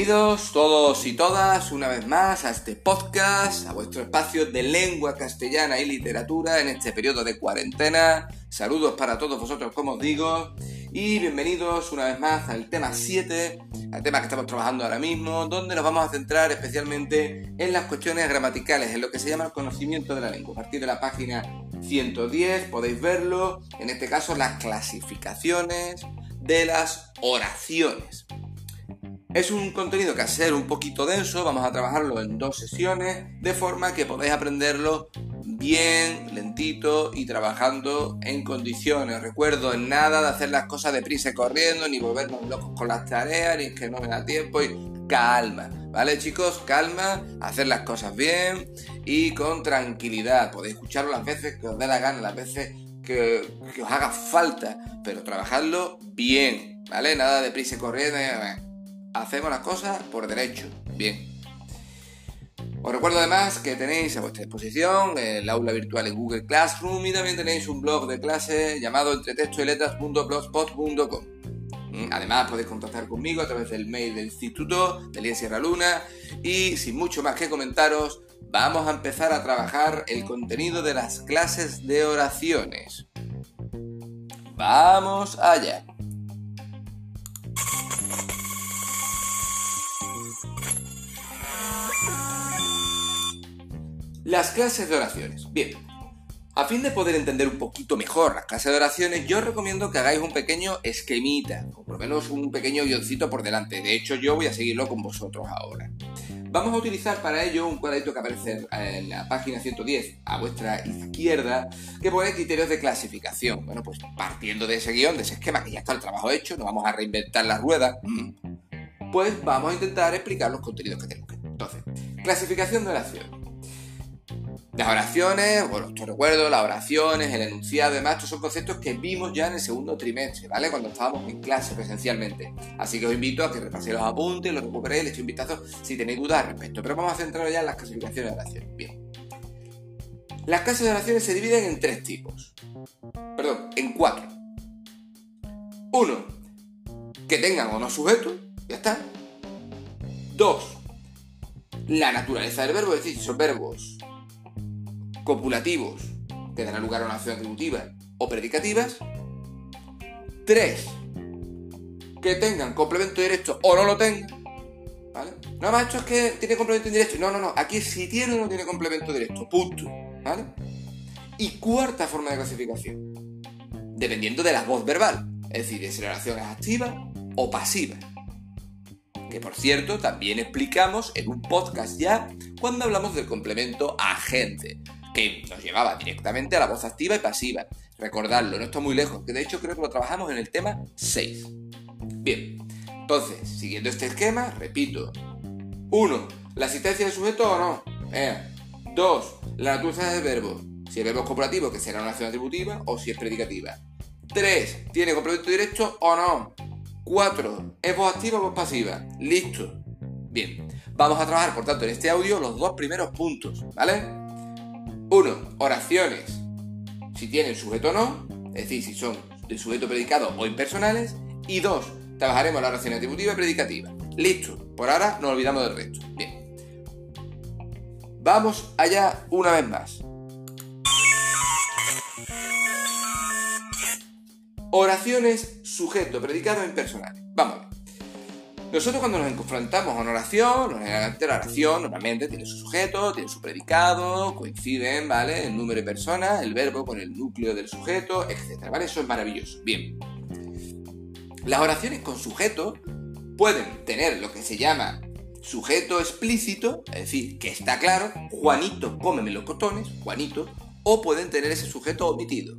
Bienvenidos todos y todas una vez más a este podcast, a vuestro espacio de lengua castellana y literatura en este periodo de cuarentena. Saludos para todos vosotros, como os digo, y bienvenidos una vez más al tema 7, al tema que estamos trabajando ahora mismo, donde nos vamos a centrar especialmente en las cuestiones gramaticales, en lo que se llama el conocimiento de la lengua. A partir de la página 110 podéis verlo, en este caso las clasificaciones de las oraciones. Es un contenido que a ser un poquito denso, vamos a trabajarlo en dos sesiones, de forma que podáis aprenderlo bien, lentito y trabajando en condiciones. Recuerdo en nada de hacer las cosas deprisa y corriendo, ni volvernos locos con las tareas, ni que no me da tiempo y calma. ¿Vale chicos? Calma, hacer las cosas bien y con tranquilidad. Podéis escucharlo las veces que os dé la gana, las veces que, que os haga falta, pero trabajadlo bien, ¿vale? Nada de prisa y corriendo hacemos las cosas por derecho. Bien. Os recuerdo además que tenéis a vuestra disposición el aula virtual en Google Classroom y también tenéis un blog de clase llamado entretextoyletras.blogspot.com. Mm, además podéis contactar conmigo a través del mail del instituto de Lía Sierra Luna y sin mucho más que comentaros, vamos a empezar a trabajar el contenido de las clases de oraciones. Vamos allá. Las clases de oraciones. Bien, a fin de poder entender un poquito mejor las clases de oraciones, yo os recomiendo que hagáis un pequeño esquemita, o por lo menos un pequeño guioncito por delante. De hecho, yo voy a seguirlo con vosotros ahora. Vamos a utilizar para ello un cuadrito que aparece en la página 110 a vuestra izquierda, que pone criterios de clasificación. Bueno, pues partiendo de ese guion, de ese esquema, que ya está el trabajo hecho, no vamos a reinventar la rueda, pues vamos a intentar explicar los contenidos que tenemos. Entonces, clasificación de oración. Las oraciones, bueno, os recuerdo, las oraciones, el enunciado, demás, estos son conceptos que vimos ya en el segundo trimestre, ¿vale? Cuando estábamos en clase presencialmente. Así que os invito a que repaséis los apuntes, los recuperéis, le echéis un vistazo si tenéis dudas al respecto. Pero vamos a centrarnos ya en las clasificaciones de oraciones. Bien. Las clases de oraciones se dividen en tres tipos. Perdón, en cuatro. Uno, que tengan o no sujeto, ya está. Dos, la naturaleza del verbo, es decir, si son verbos copulativos que darán lugar a una acción atributiva o predicativas. Tres, que tengan complemento directo o no lo tengan. ¿Vale? No, macho, es que tiene complemento indirecto. No, no, no. Aquí si tiene o no tiene complemento directo. Punto. ¿Vale? Y cuarta forma de clasificación. Dependiendo de la voz verbal. Es decir, si la oración es activa o pasiva. Que por cierto, también explicamos en un podcast ya cuando hablamos del complemento agente que nos llevaba directamente a la voz activa y pasiva. Recordadlo, no está muy lejos, que de hecho creo que lo trabajamos en el tema 6. Bien, entonces, siguiendo este esquema, repito. 1. La asistencia del sujeto o no. 2. La naturaleza del verbo. Si el verbo es copulativo, que será una acción atributiva, o si es predicativa. 3. ¿Tiene complemento directo o no? 4. ¿Es voz activa o voz pasiva? Listo. Bien, vamos a trabajar por tanto en este audio los dos primeros puntos, ¿vale? 1. Oraciones. Si tienen sujeto o no, es decir, si son de sujeto predicado o impersonales. Y 2. Trabajaremos la oración atributiva y predicativa. Listo. Por ahora nos olvidamos del resto. Bien. Vamos allá una vez más. Oraciones sujeto predicado impersonales. Vamos a ver. Nosotros cuando nos enfrentamos a una oración, normalmente la oración normalmente tiene su sujeto, tiene su predicado, coinciden, ¿vale? El número de personas, el verbo con el núcleo del sujeto, etc. ¿Vale? Eso es maravilloso. Bien. Las oraciones con sujeto pueden tener lo que se llama sujeto explícito, es decir, que está claro, Juanito, cómeme los cotones, Juanito, o pueden tener ese sujeto omitido.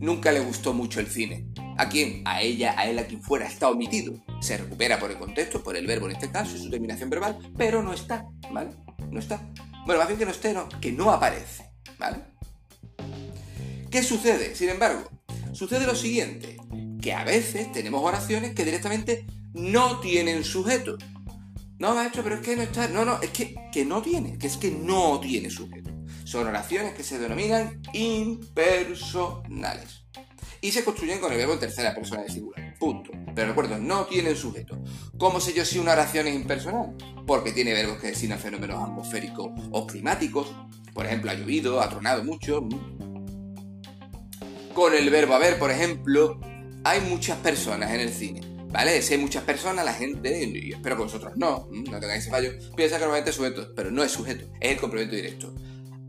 Nunca le gustó mucho el cine a quién, a ella, a él, a quien fuera, está omitido. Se recupera por el contexto, por el verbo en este caso, y su terminación verbal, pero no está, ¿vale? No está. Bueno, más bien que no esté, no, que no aparece, ¿vale? ¿Qué sucede? Sin embargo, sucede lo siguiente, que a veces tenemos oraciones que directamente no tienen sujeto. No, maestro, pero es que no está. No, no, es que, que no tiene, que es que no tiene sujeto. Son oraciones que se denominan impersonales y se construyen con el verbo en tercera persona de singular. punto. Pero recuerdo, no tienen sujeto. ¿Cómo sé yo si una oración es impersonal? Porque tiene verbos que designan fenómenos atmosféricos o climáticos. Por ejemplo, ha llovido, ha tronado mucho. Con el verbo haber, por ejemplo, hay muchas personas en el cine. ¿Vale? Si hay muchas personas, la gente, y espero que vosotros no, no tengáis ese fallo, piensa que normalmente es sujeto, pero no es sujeto, es el complemento directo.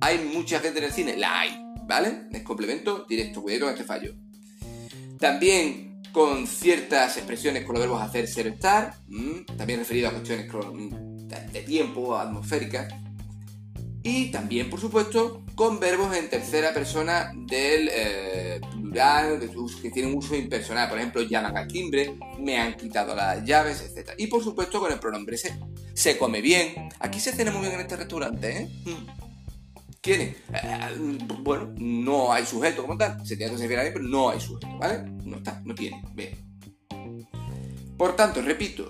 ¿Hay mucha gente en el cine? La hay, ¿vale? Es complemento directo, cuidado con este fallo. También con ciertas expresiones con los verbos hacer, ser, estar, también referido a cuestiones de tiempo, atmosféricas. Y también, por supuesto, con verbos en tercera persona del eh, plural, que tienen uso impersonal. Por ejemplo, llaman al timbre, me han quitado las llaves, etc. Y por supuesto con el pronombre se. Come bien. Aquí se cena muy bien en este restaurante, ¿eh? ¿Quién es? Eh, bueno, no hay sujeto como tal. Se tiene que servir a bien, pero no hay sujeto, ¿vale? No está, no tiene. Bien. Por tanto, repito,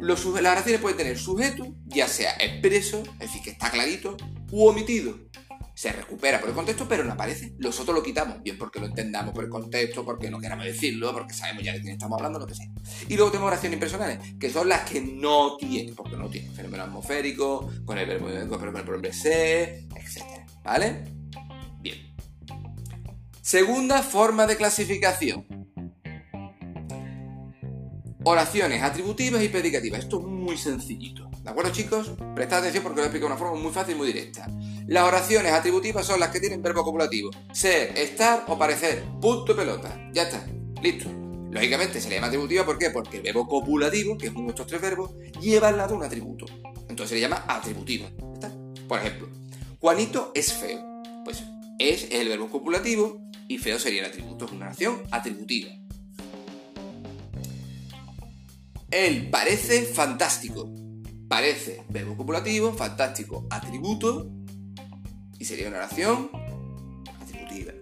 las oraciones pueden tener sujeto, ya sea expreso, es decir, que está clarito, u omitido. Se recupera por el contexto, pero no aparece. Nosotros lo quitamos, bien porque lo entendamos por el contexto, porque no queramos decirlo, porque sabemos ya de quién estamos hablando, lo que sea. Y luego tenemos oraciones impersonales, que son las que no tienen, porque no tienen fenómeno atmosférico, con el verbo, con el ser, etc. ¿Vale? Bien. Segunda forma de clasificación. Oraciones atributivas y predicativas. Esto es muy sencillito. ¿De acuerdo, chicos? Prestad atención porque lo explico de una forma muy fácil y muy directa. Las oraciones atributivas son las que tienen verbo copulativo. Ser, estar o parecer. Punto pelota. Ya está. Listo. Lógicamente se le llama atributiva, ¿por qué? Porque el verbo copulativo, que es uno de estos tres verbos, lleva al lado un atributo. Entonces se le llama atributiva. Por ejemplo, Juanito es feo. Pues es el verbo copulativo y feo sería el atributo. Es una oración atributiva. Él parece fantástico. Parece verbo copulativo, fantástico, atributo. Y sería una oración atributiva.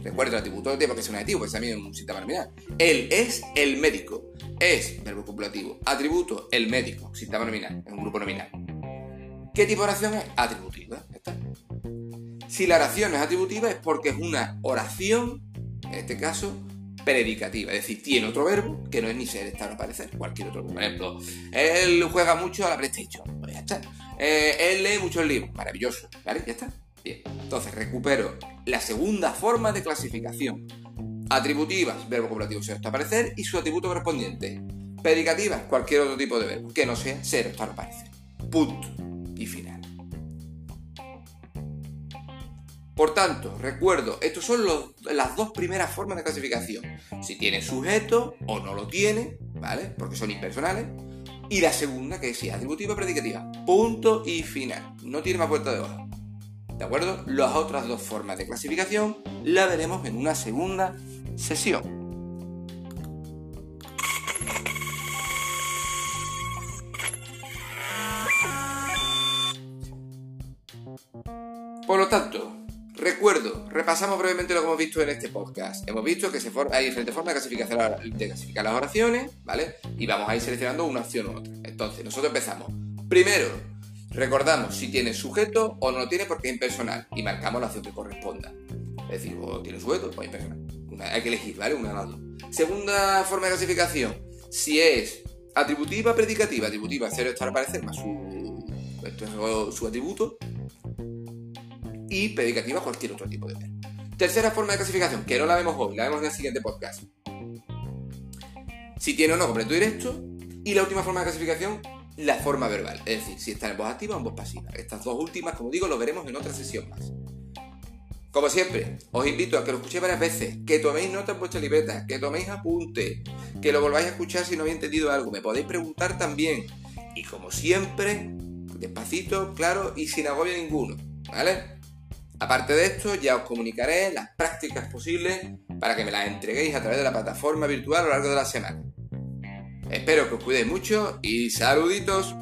Recuerda el atributo de tiempo que es un adjetivo, pues también es un síntoma nominal. Él es el médico. Es verbo copulativo. Atributo, el médico. Síntoma nominal. Es un grupo nominal. ¿Qué tipo de oración es? Atributiva. está. Si la oración es atributiva es porque es una oración, en este caso, predicativa, es decir, tiene otro verbo que no es ni ser, estar o aparecer, cualquier otro. Por ejemplo, él juega mucho a la PlayStation, pues ya está. Eh, él lee muchos libros, maravilloso, ¿vale? Ya está. Bien, entonces recupero la segunda forma de clasificación. Atributivas, verbo copulativo ser, estar, aparecer y su atributo correspondiente. Predicativas, cualquier otro tipo de verbo que no sea ser, estar o aparecer. Punto y final. Por tanto, recuerdo, estas son las dos primeras formas de clasificación. Si tiene sujeto o no lo tiene, ¿vale? Porque son impersonales. Y la segunda, que es si atributiva predicativa. Punto y final. No tiene más vuelta de hoja. ¿De acuerdo? Las otras dos formas de clasificación la veremos en una segunda sesión. Repasamos brevemente lo que hemos visto en este podcast. Hemos visto que hay diferentes formas de clasificar, de clasificar las oraciones, ¿vale? Y vamos a ir seleccionando una opción u otra. Entonces, nosotros empezamos. Primero, recordamos si tiene sujeto o no lo tiene porque es impersonal y marcamos la opción que corresponda. Es decir, o tiene sujeto o impersonal. hay que elegir, ¿vale? Una de dos. Segunda forma de clasificación, si es atributiva, predicativa. Atributiva, cero estar aparecer más su, su atributo y predicativa cualquier otro tipo de verbo. Tercera forma de clasificación, que no la vemos hoy, la vemos en el siguiente podcast. Si tiene o no completo directo. Y la última forma de clasificación, la forma verbal. Es decir, si está en voz activa o en voz pasiva. Estas dos últimas, como digo, lo veremos en otra sesión más. Como siempre, os invito a que lo escuchéis varias veces, que toméis nota en vuestra libreta, que toméis apunte, que lo volváis a escuchar si no habéis entendido algo. Me podéis preguntar también. Y como siempre, despacito, claro y sin agobio ninguno. ¿Vale? Aparte de esto, ya os comunicaré las prácticas posibles para que me las entreguéis a través de la plataforma virtual a lo largo de la semana. Espero que os cuidéis mucho y saluditos.